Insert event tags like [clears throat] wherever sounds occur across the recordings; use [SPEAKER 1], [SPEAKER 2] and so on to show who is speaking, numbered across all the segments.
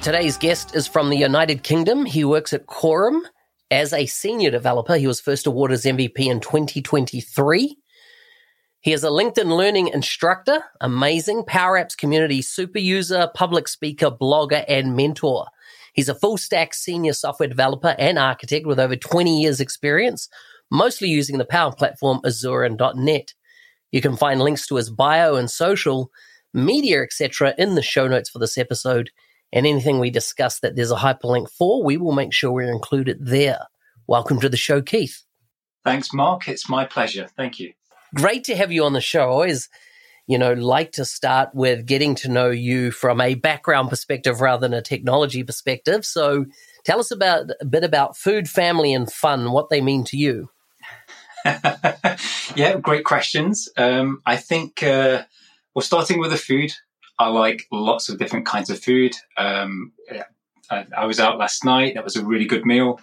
[SPEAKER 1] Today's guest is from the United Kingdom. He works at Quorum as a senior developer. He was first awarded as MVP in 2023. He is a LinkedIn learning instructor, amazing Power Apps community super user, public speaker, blogger, and mentor. He's a full stack senior software developer and architect with over 20 years experience, mostly using the Power Platform, Azure, and .NET. You can find links to his bio and social media, etc., in the show notes for this episode and anything we discuss that there's a hyperlink for, we will make sure we include it there. Welcome to the show, Keith.
[SPEAKER 2] Thanks, Mark. It's my pleasure. Thank you.
[SPEAKER 1] Great to have you on the show. I always, you know, like to start with getting to know you from a background perspective rather than a technology perspective. So tell us about a bit about food, family, and fun, what they mean to you. [laughs]
[SPEAKER 2] yeah, great questions. Um, I think, uh, well, starting with the food, I like lots of different kinds of food. Um, I, I, was out last night. That was a really good meal.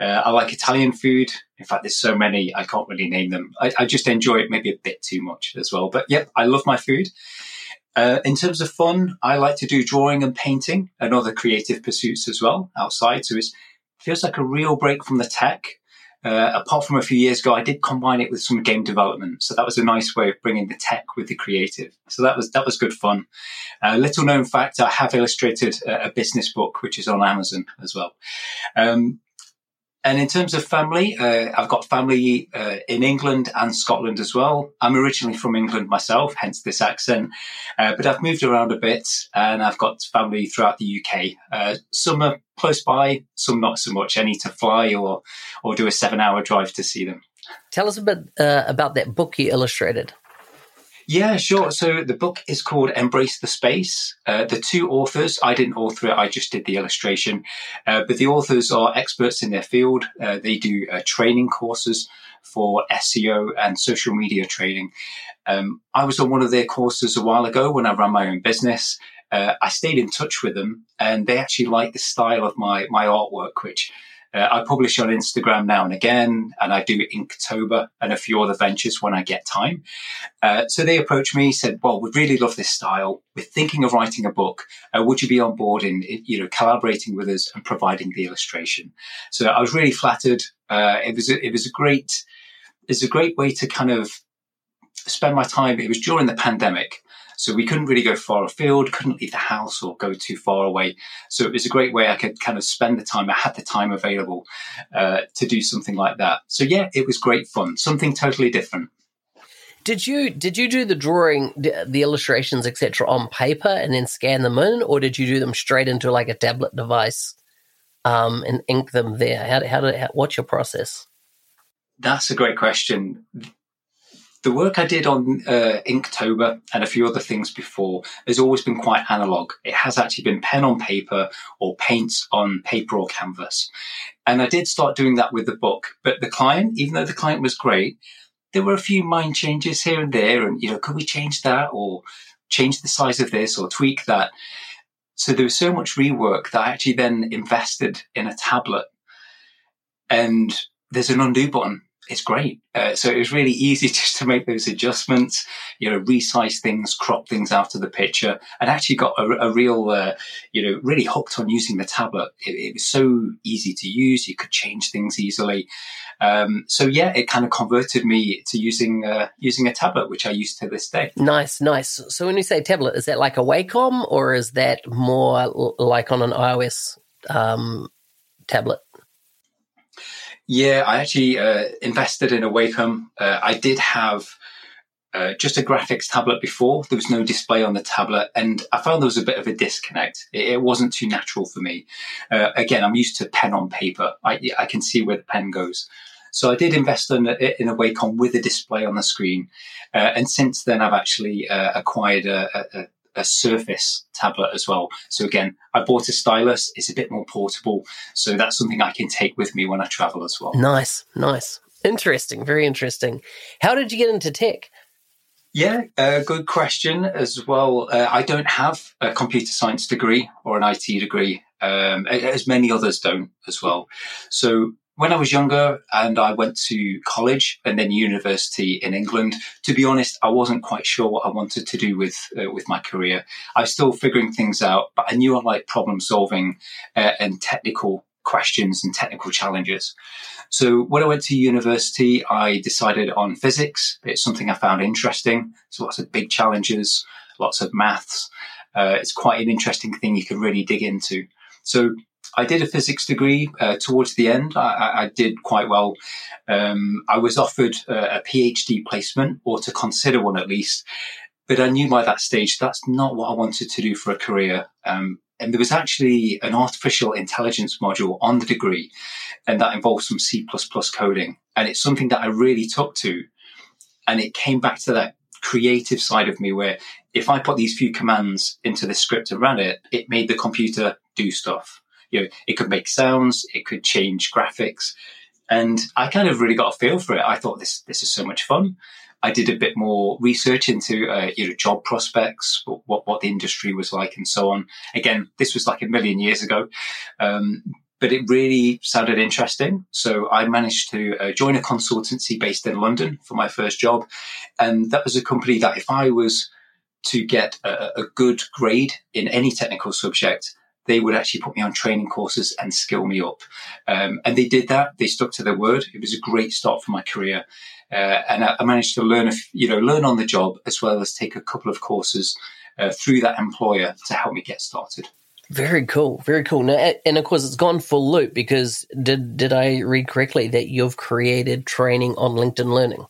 [SPEAKER 2] Uh, I like Italian food. In fact, there's so many I can't really name them. I, I, just enjoy it maybe a bit too much as well. But yep, I love my food. Uh, in terms of fun, I like to do drawing and painting and other creative pursuits as well outside. So it feels like a real break from the tech uh, apart from a few years ago, I did combine it with some game development, so that was a nice way of bringing the tech with the creative. So that was that was good fun. Uh, little known fact: I have illustrated a, a, business book, which is on Amazon as well. Um, and in terms of family, uh, I've got family uh, in England and Scotland as well. I'm originally from England myself, hence this accent. Uh, but I've moved around a bit and I've got family throughout the UK. Uh, some are close by, some not so much. I need to fly or, or do a seven hour drive to see them.
[SPEAKER 1] Tell us a bit uh, about that book you illustrated.
[SPEAKER 2] Yeah, sure. So the book is called Embrace the Space. Uh, the two authors, I didn't author it, I just did the illustration. Uh, but the authors are experts in their field. Uh, they do uh, training courses for SEO and social media training. Um, I was on one of their courses a while ago when I ran my own business. Uh, I stayed in touch with them and they actually liked the style of my, my artwork, which uh, I publish on Instagram now and again, and I do Inktober and a few other ventures when I get time. Uh, so they approached me, said, "Well, we really love this style. We're thinking of writing a book. Uh, would you be on board in, you know collaborating with us and providing the illustration?" So I was really flattered. Uh, it was a, it was a great it's a great way to kind of spend my time. It was during the pandemic. So we couldn't really go far afield, couldn't leave the house or go too far away. So it was a great way I could kind of spend the time. I had the time available uh, to do something like that. So yeah, it was great fun, something totally different.
[SPEAKER 1] Did you did you do the drawing, the illustrations, etc., on paper and then scan them in, or did you do them straight into like a tablet device um, and ink them there? How, how did how, what's your process?
[SPEAKER 2] That's a great question the work I did on uh, Inktober and a few other things before has always been quite analog. It has actually been pen on paper or paints on paper or canvas. And I did start doing that with the book. But the client, even though the client was great, there were a few mind changes here and there. And, you know, could we change that or change the size of this or tweak that? So there was so much rework that I actually then invested in a tablet. And there's an undo button it's great. Uh, so it was really easy [laughs] just to make those adjustments, you know, resize things, crop things out of the picture, and actually got a, a real, uh, you know, really hooked on using the tablet. It, it, was so easy to use; you could change things easily. Um, so yeah, it kind of converted me to using uh, using a tablet, which I use to this day.
[SPEAKER 1] Nice, nice. So when you say tablet, is that like a Wacom, or is that more like on an iOS um, tablet?
[SPEAKER 2] Yeah, I actually uh, invested in a Wacom. Uh, I did have uh, just a graphics tablet before. There was no display on the tablet, and I found there was a bit of a disconnect. It, it wasn't too natural for me. Uh, again, I'm used to pen on paper. I, I, can see where the pen goes. So I did invest in a, in a Wacom with a display on the screen, uh, and since then I've actually uh, acquired a, a, a Surface tablet as well. So again, I bought a stylus. It's a bit more portable, so that's something I can take with me when I travel as well.
[SPEAKER 1] Nice, nice, interesting, very interesting. How did you get into tech?
[SPEAKER 2] Yeah, uh, good question as well. Uh, I don't have a computer science degree or an IT degree, um, as many others don't as well. So when I was younger and I went to college and then university in England, to be honest, I wasn't quite sure what I wanted to do with uh, with my career. I was still figuring things out, but I knew I liked problem solving uh, and technical questions and technical challenges. So when I went to university, I decided on physics. It's something I found interesting. So lots of big challenges, lots of maths. Uh, it's quite an interesting thing you can really dig into. So I did a physics degree uh, towards the end. I, I did quite well. Um, I was offered uh, a PhD placement, or to consider one at least, but I knew by that stage that's not what I wanted to do for a career. Um, and there was actually an artificial intelligence module on the degree, and that involved some C coding. And it's something that I really took to. And it came back to that creative side of me where if I put these few commands into the script and ran it, it made the computer do stuff you know, it could make sounds, it could change graphics. And I kind of really got a feel for it. I thought this this is so much fun. I did a bit more research into uh, you know job prospects, what what the industry was like, and so on. Again, this was like a million years ago, um, but it really sounded interesting. So I managed to uh, join a consultancy based in London for my first job, and that was a company that if I was to get a, a good grade in any technical subject, they would actually put me on training courses and skill me up. Um, and they did that. They stuck to their word. It was a great start for my career. Uh, and I, I, managed to learn, you know, learn on the job as well as take a couple of courses uh, through that employer to help me get started.
[SPEAKER 1] Very cool, very cool. Now, and of course, it's gone full loop because did did I read correctly that you've created training on LinkedIn Learning?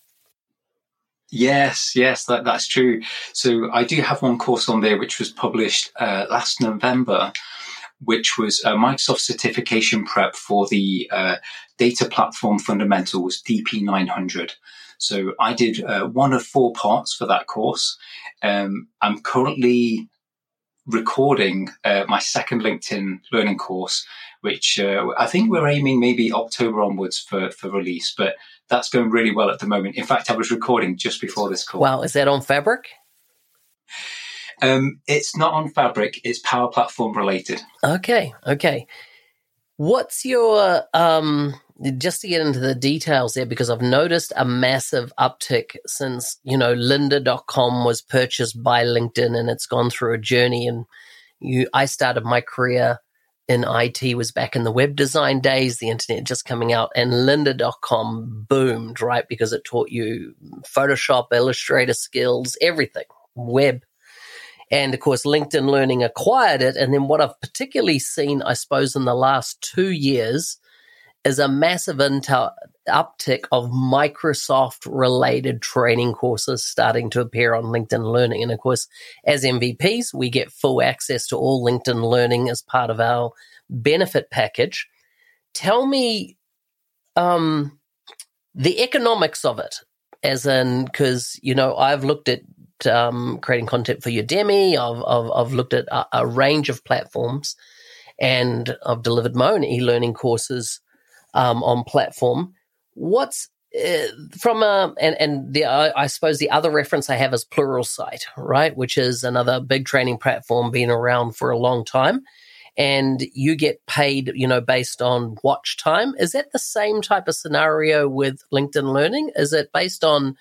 [SPEAKER 2] Yes, yes, that, that's true. So I do have one course on there which was published uh, last November which was a Microsoft certification prep for the uh, Data Platform Fundamentals DP900. So I did uh, one of four parts for that course. Um, I'm currently recording uh, my second LinkedIn learning course, which uh, I think we're aiming maybe October onwards for, for release, but that's going really well at the moment. In fact, I was recording just before this call.
[SPEAKER 1] Wow, is that on Fabric?
[SPEAKER 2] Um, it's not on Fabric. It's Power Platform related.
[SPEAKER 1] Okay. Okay. What's your um, just to get into the details there because I've noticed a massive uptick since you know lynda.com was purchased by LinkedIn and it's gone through a journey and you I started my career in IT was back in the web design days, the internet just coming out, and lynda.com boomed, right? Because it taught you Photoshop, Illustrator skills, everything, web. And of course, LinkedIn Learning acquired it. And then what I've particularly seen, I suppose, in the last two years is a massive intel- uptick of Microsoft related training courses starting to appear on LinkedIn Learning. And of course, as MVPs, we get full access to all LinkedIn Learning as part of our benefit package. Tell me um, the economics of it, as in, because, you know, I've looked at um, creating content for Udemy. I've, I've, I've looked at a, a, range of platforms and I've delivered my own e learning courses um, on platform. What's uh, from a, and, and the, I suppose the other reference I have is Pluralsight, right? Which is another big training platform been around for a long time. and you get paid, you know, based on watch time. Is that the same type of scenario with LinkedIn Learning? Is it based on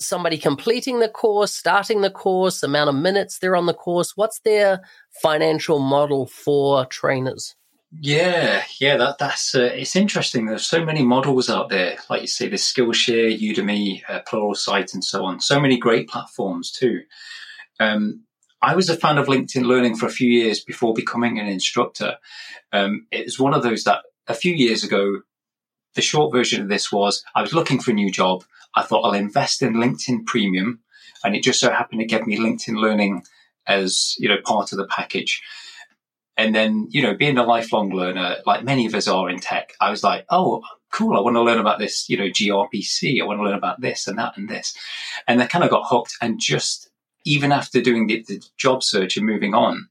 [SPEAKER 1] somebody completing the course, starting the course, amount of minutes they're on the course? What's their financial model for trainers?
[SPEAKER 2] Yeah, yeah, that that's uh, it's interesting. There's so many models out there, like you say, there's Skillshare, Udemy, uh, Pluralsight, and so on. So many great platforms too. Um, I was a fan of LinkedIn Learning for a few years before becoming an instructor. Um, it was one of those that a few years ago, the short version of this was I was looking for a new job. I thought I'll invest in LinkedIn Premium, and it just so happened to give me LinkedIn Learning as you know part of the package. And then, you know, being a lifelong learner, like many of us are in tech, I was like, oh, cool. I want to learn about this, you know, gRPC. I want to learn about this and that and this. And I kind of got hooked. And just even after doing the, the job search and moving on,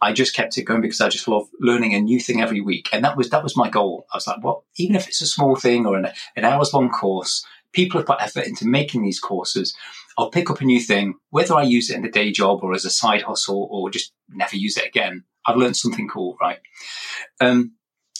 [SPEAKER 2] I just kept it going because I just love learning a new thing every week. And that was, that was my goal. I was like, well, even if it's a small thing or an, an hours long course, people have put effort into making these courses. I'll pick up a new thing, whether I use it in the day job or as a side hustle or just never use it again. I've learned something cool, right? Um,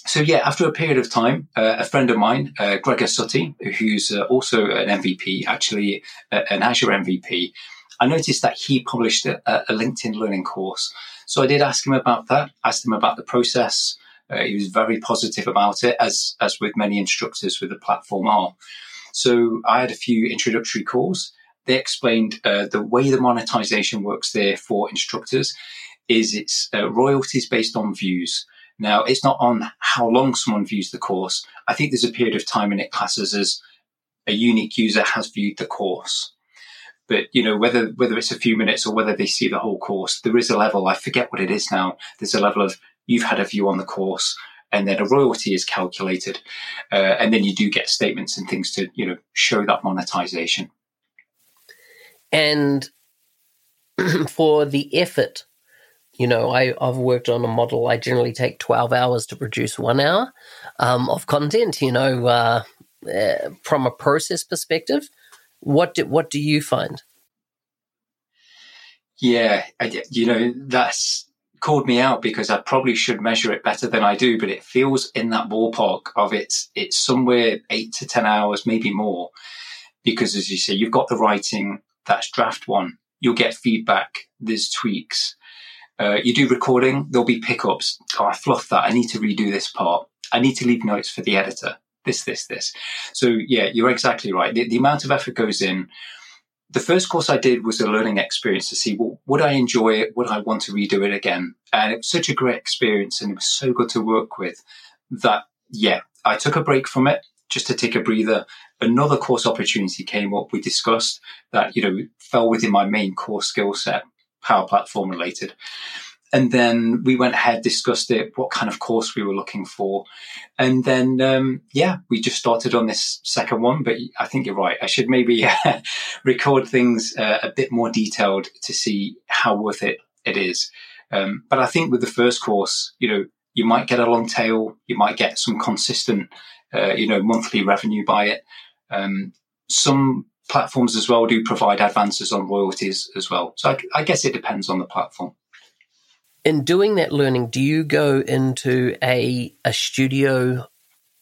[SPEAKER 2] so yeah, after a period of time, uh, a friend of mine, uh, Gregor Suttie, who's uh, also an MVP, actually uh, an Azure MVP, I noticed that he published a, a, LinkedIn learning course. So I did ask him about that, asked him about the process. Uh, he was very positive about it, as as with many instructors with the platform are. So I had a few introductory calls. They explained uh, the way the monetization works there for instructors is it's uh, royalties based on views. Now, it's not on how long someone views the course. I think there's a period of time in it classes as a unique user has viewed the course. But you know whether whether it's a few minutes or whether they see the whole course, there is a level. I forget what it is now. There's a level of you've had a view on the course, and then a royalty is calculated, uh, and then you do get statements and things to you know show that monetization.
[SPEAKER 1] And [clears throat] for the effort you know, I, I've worked on a model. I generally take 12 hours to produce one hour um, of content, you know, uh, uh, from a process perspective. What do, what do you find?
[SPEAKER 2] Yeah, I, you know, that's called me out because I probably should measure it better than I do, but it feels in that ballpark of it's, it's somewhere eight to 10 hours, maybe more. Because as you say, you've got the writing, that's draft one. You'll get feedback, there's tweaks uh, you do recording, there'll be pickups. Oh, I fluffed that. I need to redo this part. I need to leave notes for the editor. This, this, this. So yeah, you're exactly right. The, the amount of effort goes in. The first course I did was a learning experience to see, well, would I enjoy it? Would I want to redo it again? And it was such a great experience and it was so good to work with that, yeah, I took a break from it just to take a breather. Another course opportunity came up. We discussed that, you know, fell within my main core skill set Power Platform related. And then we went ahead, discussed it, what kind of course we were looking for. And then, um, yeah, we just started on this second one. But I think you're right. I should maybe [laughs] record things uh, a bit more detailed to see how worth it it is. Um, but I think with the first course, you know, you might get a long tail, you might get some consistent, uh, you know, monthly revenue by it. Um, some platforms as well do provide advances on royalties as well. So I, I guess it depends on the platform.
[SPEAKER 1] In doing that learning, do you go into a a studio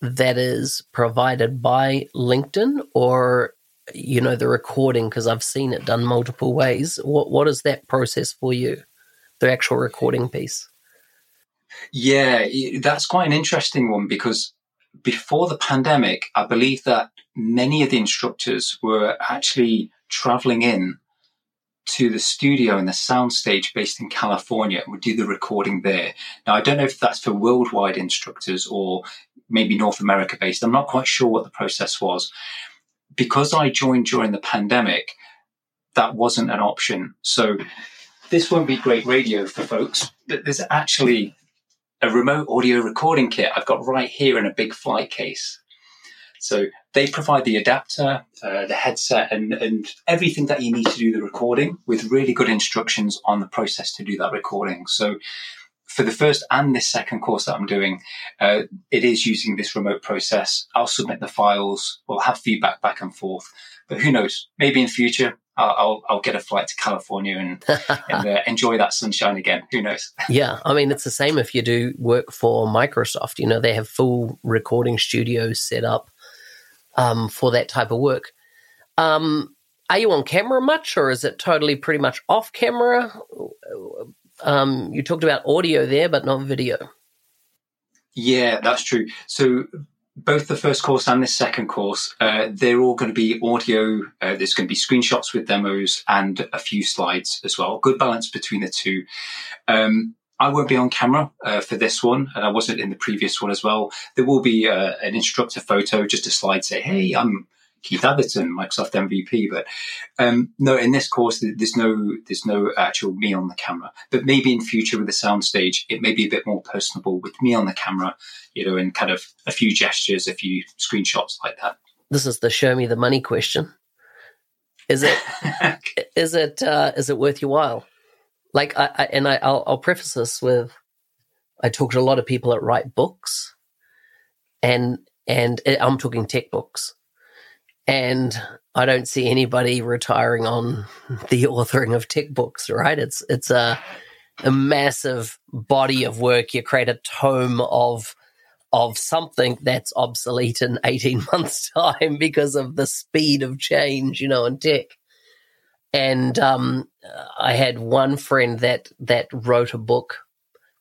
[SPEAKER 1] that is provided by LinkedIn or you know the recording because I've seen it done multiple ways. What what is that process for you? The actual recording piece.
[SPEAKER 2] Yeah, that's quite an interesting one because before the pandemic, I believe that many of the instructors were actually traveling in to the studio and the soundstage based in California and would do the recording there. Now, I don't know if that's for worldwide instructors or maybe North America based. I'm not quite sure what the process was. Because I joined during the pandemic, that wasn't an option. So this won't be great radio for folks, but there's actually a remote audio recording kit I've got right here in a big flight case. So they provide the adapter, uh, the headset, and, and everything that you need to do the recording with really good instructions on the process to do that recording. So for the first and this second course that I'm doing, uh, it is using this remote process. I'll submit the files. We'll have feedback back and forth. but who knows? Maybe in future I'll, I'll, get a flight to California and, [laughs] and uh, enjoy that sunshine again. Who knows?
[SPEAKER 1] yeah. I mean, it's the same if you do work for Microsoft. You know, they have full recording studios set up um, for that type of work. Um, are you on camera much or is it totally pretty much off camera? Um, you talked about audio there, but not video.
[SPEAKER 2] Yeah, that's true. So both the first course and the second course, uh, they're all going to be audio. Uh, there's going to be screenshots with demos and a few slides as well. Good balance between the two. Um, I won't be on camera uh, for this one, and I wasn't in the previous one as well. There will be uh, an instructor photo, just a slide say, "Hey, I'm Keith Atherton, Microsoft MVP. But um, no, in this course, there's no there's no actual me on the camera. But maybe in future with the soundstage, it may be a bit more personable with me on the camera, you know, and kind of a few gestures, a few screenshots like that.
[SPEAKER 1] This is the show me the money question. Is it [laughs] is it uh, is it worth your while? Like, I, I and I, I'll, I'll preface this with, I talk to a lot of people that write books, and and eh, I'm talking tech books and I don't see anybody retiring on [laughs] the authoring of tech books, right? It's it's a a massive body of work. You create a tome of of something that's obsolete in 18 months [laughs] time because of the speed of change, you know, in tech. And um, I had one friend that that wrote a book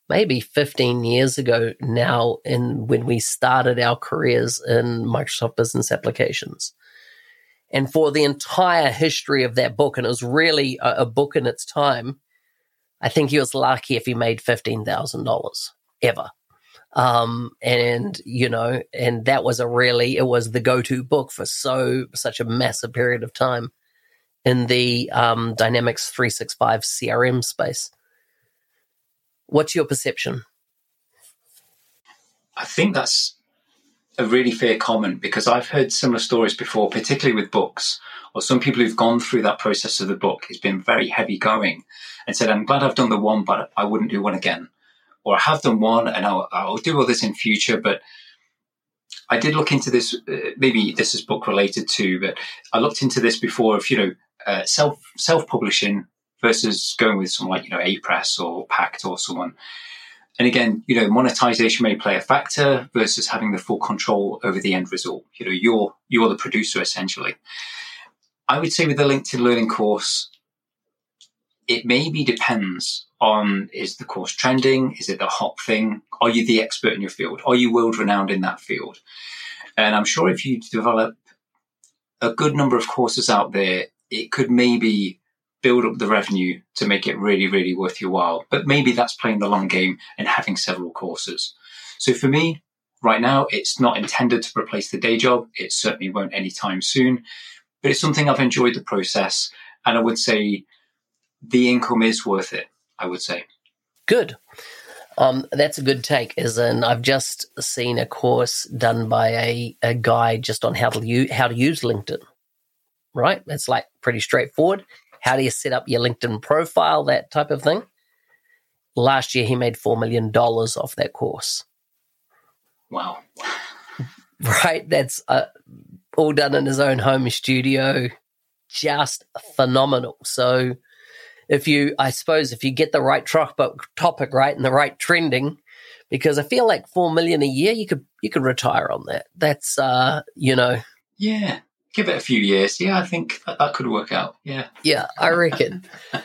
[SPEAKER 1] maybe 15 years ago now in when we started our careers in Microsoft Business Applications and for the entire history of that book, and it was really a, a book in its time, I think he was lucky if he made $15,000 ever. Um, and, you know, and that was a really, it was the go to book for so, such a massive period of time in the um, Dynamics 365 CRM space. What's your perception?
[SPEAKER 2] I think that's a really fair comment because I've heard similar stories before, particularly with books, or some people who've gone through that process of the book. It's been very heavy going and said, I'm glad I've done the one, but I wouldn't do one again. Or I have done one and I'll, I'll do all this in future, but I did look into this. Uh, maybe this is book related too, but I looked into this before of, you know, uh, self, self publishing versus going with someone like, you know, Apress or Packt or someone. And again, you know, monetization may play a factor versus having the full control over the end result. You know, you're you're the producer essentially. I would say with the LinkedIn Learning course, it maybe depends on is the course trending? Is it the hot thing? Are you the expert in your field? Are you world renowned in that field? And I'm sure if you develop a good number of courses out there, it could maybe build up the revenue to make it really, really worth your while. But maybe that's playing the long game and having several courses. So for me, right now, it's not intended to replace the day job. It certainly won't anytime soon, but it's something I've enjoyed the process. And I would say the income is worth it, I would say.
[SPEAKER 1] Good. Um, that's a good take. As in, I've just seen a course done by a, a guy just on how to use, how to use LinkedIn. Right? It's like pretty straightforward. How do you set up your LinkedIn profile, that type of thing? Last year, he made $4 million off that course.
[SPEAKER 2] Wow. [laughs]
[SPEAKER 1] Right? That's uh, all done in his own home studio. Just phenomenal. So, if you, I suppose, if you get the right topic right and the right trending, because I feel like four million a year, you could you could retire on that. That's uh, you know,
[SPEAKER 2] yeah, give it a few years. Yeah, I think that, that could work out. Yeah.
[SPEAKER 1] Yeah, I reckon. [laughs]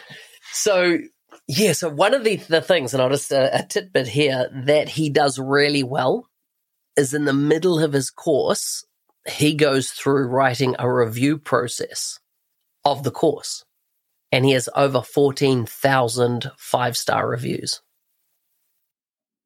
[SPEAKER 1] so, yeah, so one of the, the things, and I'll just uh, a tidbit here, that he does really well is in the middle of his course, he goes through writing a review process of the course. And he has over 14,000 five star reviews.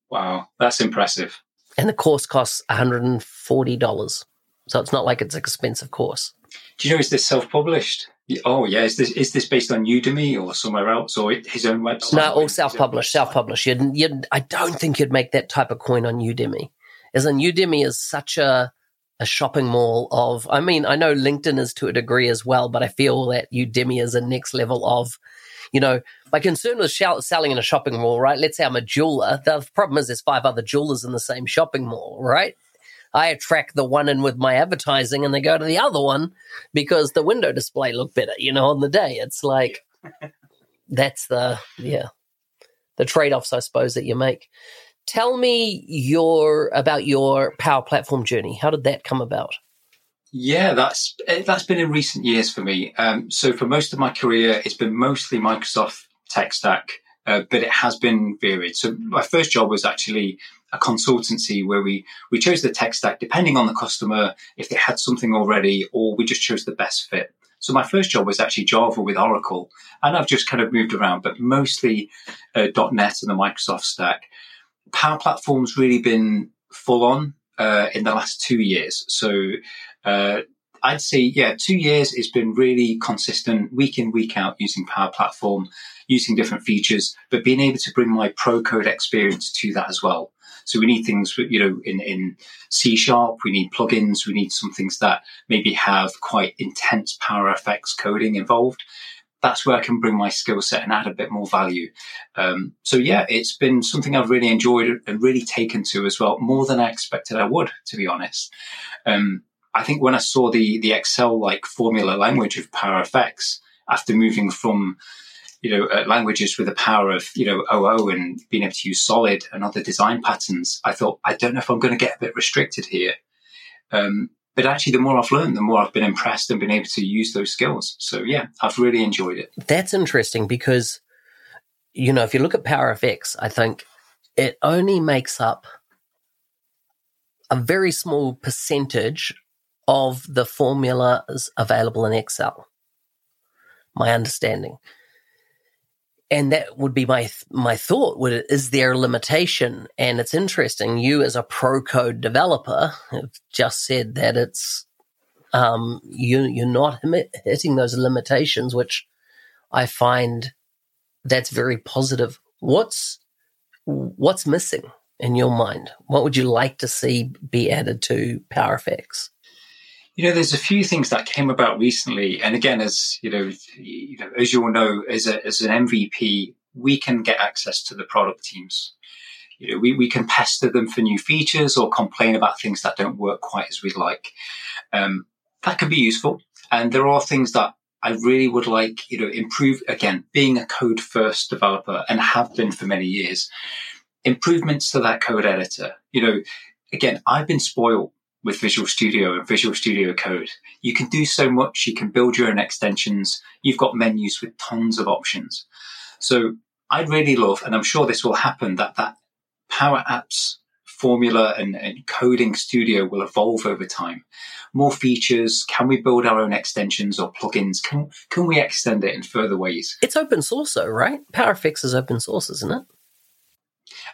[SPEAKER 2] Wow, that's impressive.
[SPEAKER 1] And the course costs $140. So it's not like it's an expensive course.
[SPEAKER 2] Do you know is this self-published? Oh yeah, is this is this based on Udemy or somewhere else or his own website?
[SPEAKER 1] No, all self-published. Self-published. You'd, you'd, I don't think you'd make that type of coin on Udemy. As in Udemy is such a a shopping mall of. I mean, I know LinkedIn is to a degree as well, but I feel that Udemy is a next level of. You know, my concern was selling in a shopping mall, right? Let's say I'm a jeweler. The problem is there's five other jewelers in the same shopping mall, right? I attract the one in with my advertising and they go to the other one because the window display looked better, you know, on the day. It's like [laughs] that's the yeah. The trade-offs I suppose that you make. Tell me your about your power platform journey. How did that come about?
[SPEAKER 2] Yeah, that's eh, that's been in recent years for me. Um, so for most of my career, it's been mostly Microsoft tech stack, uh, but it has been varied. So my first job was actually a consultancy where we we chose the tech stack depending on the customer if they had something already, or we just chose the best fit. So my first job was actually Java with Oracle, and I've just kind of moved around, but mostly uh, .NET and the Microsoft stack. Power Platform's really been full on uh, in the last two years. So uh, I'd say, yeah, two years has been really consistent, week in, week out, using Power Platform, using different features, but being able to bring my pro code experience to that as well. So we need things, you know, in, in C sharp, we need plugins, we need some things that maybe have quite intense Power Fx coding involved. That's where I can bring my skill set and add a bit more value. Um, so yeah, it's been something I've really enjoyed and really taken to as well, more than I expected I would, to be honest. Um, I think when I saw the the Excel like formula language of Power Fx after moving from you know uh, languages with the power of you know OO and being able to use Solid and other design patterns, I thought I don't know if I'm going to get a bit restricted here. Um, but actually, the more I've learned, the more I've been impressed and been able to use those skills. So yeah, I've really enjoyed it.
[SPEAKER 1] That's interesting because you know if you look at Power Fx, I think it only makes up a very small percentage of the formulas available in Excel. My understanding. And that would be my my thought. Would it, is there a limitation? And it's interesting. You, as a pro code developer, have just said that it's um, you you're not hitting those limitations, which I find that's very positive. What's what's missing in your mind? What would you like to see be added to Power Fx?
[SPEAKER 2] You know, there's a few things that came about recently, and again, as you know, you know as you all know, as, a, as an MVP, we can get access to the product teams. You know, we, we can pester them for new features or complain about things that don't work quite as we'd like. Um, that can be useful, and there are things that I really would like, you know, improve again, being a code first developer and have been for many years, improvements to that code editor. You know, again, I've been spoiled with Visual Studio and Visual Studio Code. You can do so much. You can build your own extensions. You've got menus with tons of options. So I'd really love, and I'm sure this will happen, that that Power Apps formula and, and, coding studio will evolve over time. More features. Can we build our own extensions or plugins? Can, can we extend it in further ways?
[SPEAKER 1] It's open source though, right? Power Fx is open source, isn't it?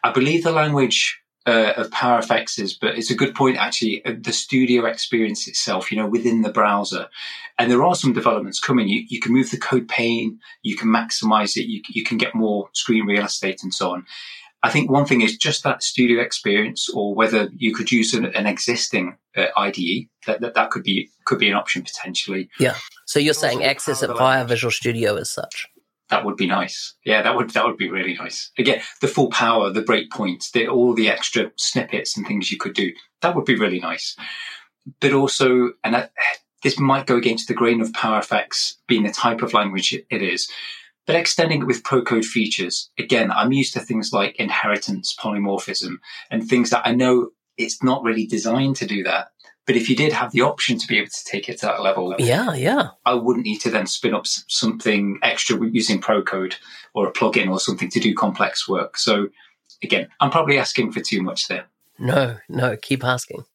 [SPEAKER 2] I believe the language uh, of Power Fx but it's a good point actually. Uh, the studio experience itself, you know, within the browser, and there are some developments coming. You, you can move the code pane, you can maximize it, you, you can get more screen real estate, and so on. I think one thing is just that studio experience, or whether you could use an, an existing uh, IDE. That, that that could be could be an option potentially.
[SPEAKER 1] Yeah. So you're saying access it via Visual Studio as such
[SPEAKER 2] that would be nice. Yeah, that would that would be really nice. Again, the full power, the breakpoints, the, all the extra snippets and things you could do. That would be really nice. But also, and this might go against the grain of Power Fx being the type of language it is, but extending it with pro code features. Again, I'm used to things like inheritance, polymorphism, and things that I know it's not really designed to do that. But if you did have the option to be able to take it to that level,
[SPEAKER 1] yeah, yeah,
[SPEAKER 2] I wouldn't need to then spin up something extra using Procode or a plugin or something to do complex work. So again, I'm probably asking for too much there.
[SPEAKER 1] No, no, keep asking.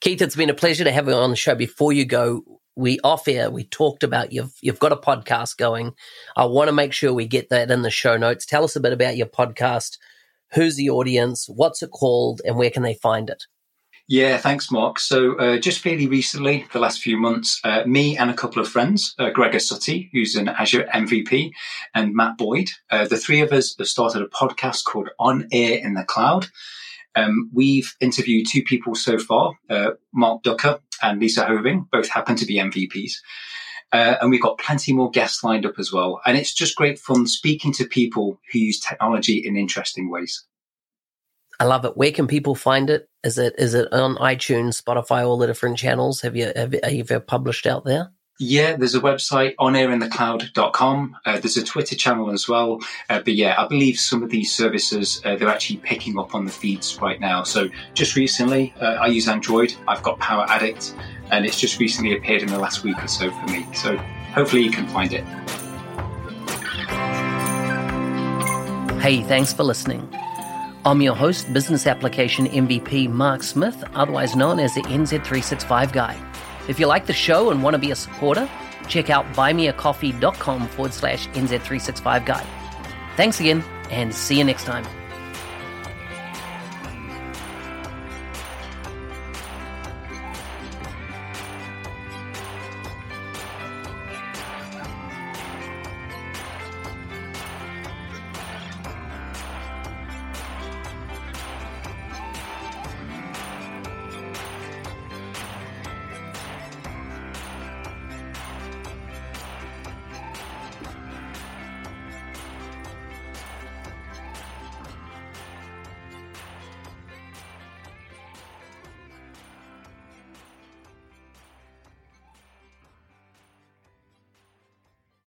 [SPEAKER 1] Keith, it's been a pleasure to have you on the show. Before you go, we off air, we talked about you've you've got a podcast going. I want to make sure we get that in the show notes. Tell us a bit about your podcast. Who's the audience? What's it called? And where can they find it?
[SPEAKER 2] Yeah, thanks, Mark. So, uh, just fairly recently, the last few months, uh, me and a couple of friends, uh, Gregor Suttie, who's an Azure MVP, and Matt Boyd, uh, the three of us have started a podcast called On Air in the Cloud. Um, we've interviewed two people so far, uh, Mark Ducker and Lisa Hoving, both happen to be MVPs. Uh, and we've got plenty more guests lined up as well. And it's just great fun speaking to people who use technology in interesting ways.
[SPEAKER 1] I love it. Where can people find it? Is it is it on iTunes, Spotify, all the different channels? Have you have, have you published out there?
[SPEAKER 2] Yeah, there's a website, onairinthecloud.com. Uh, there's a Twitter channel as well. Uh, but yeah, I believe some of these services, uh, they're actually picking up on the feeds right now. So just recently, uh, I use Android. I've got Power Addict, and it's just recently appeared in the last week or so for me. So hopefully you can find it.
[SPEAKER 1] Hey, thanks for listening. I'm your host, Business Application MVP Mark Smith, otherwise known as the NZ365 Guy. If you like the show and want to be a supporter, check out buymeacoffee.com forward slash NZ365 Guy. Thanks again, and see you next time.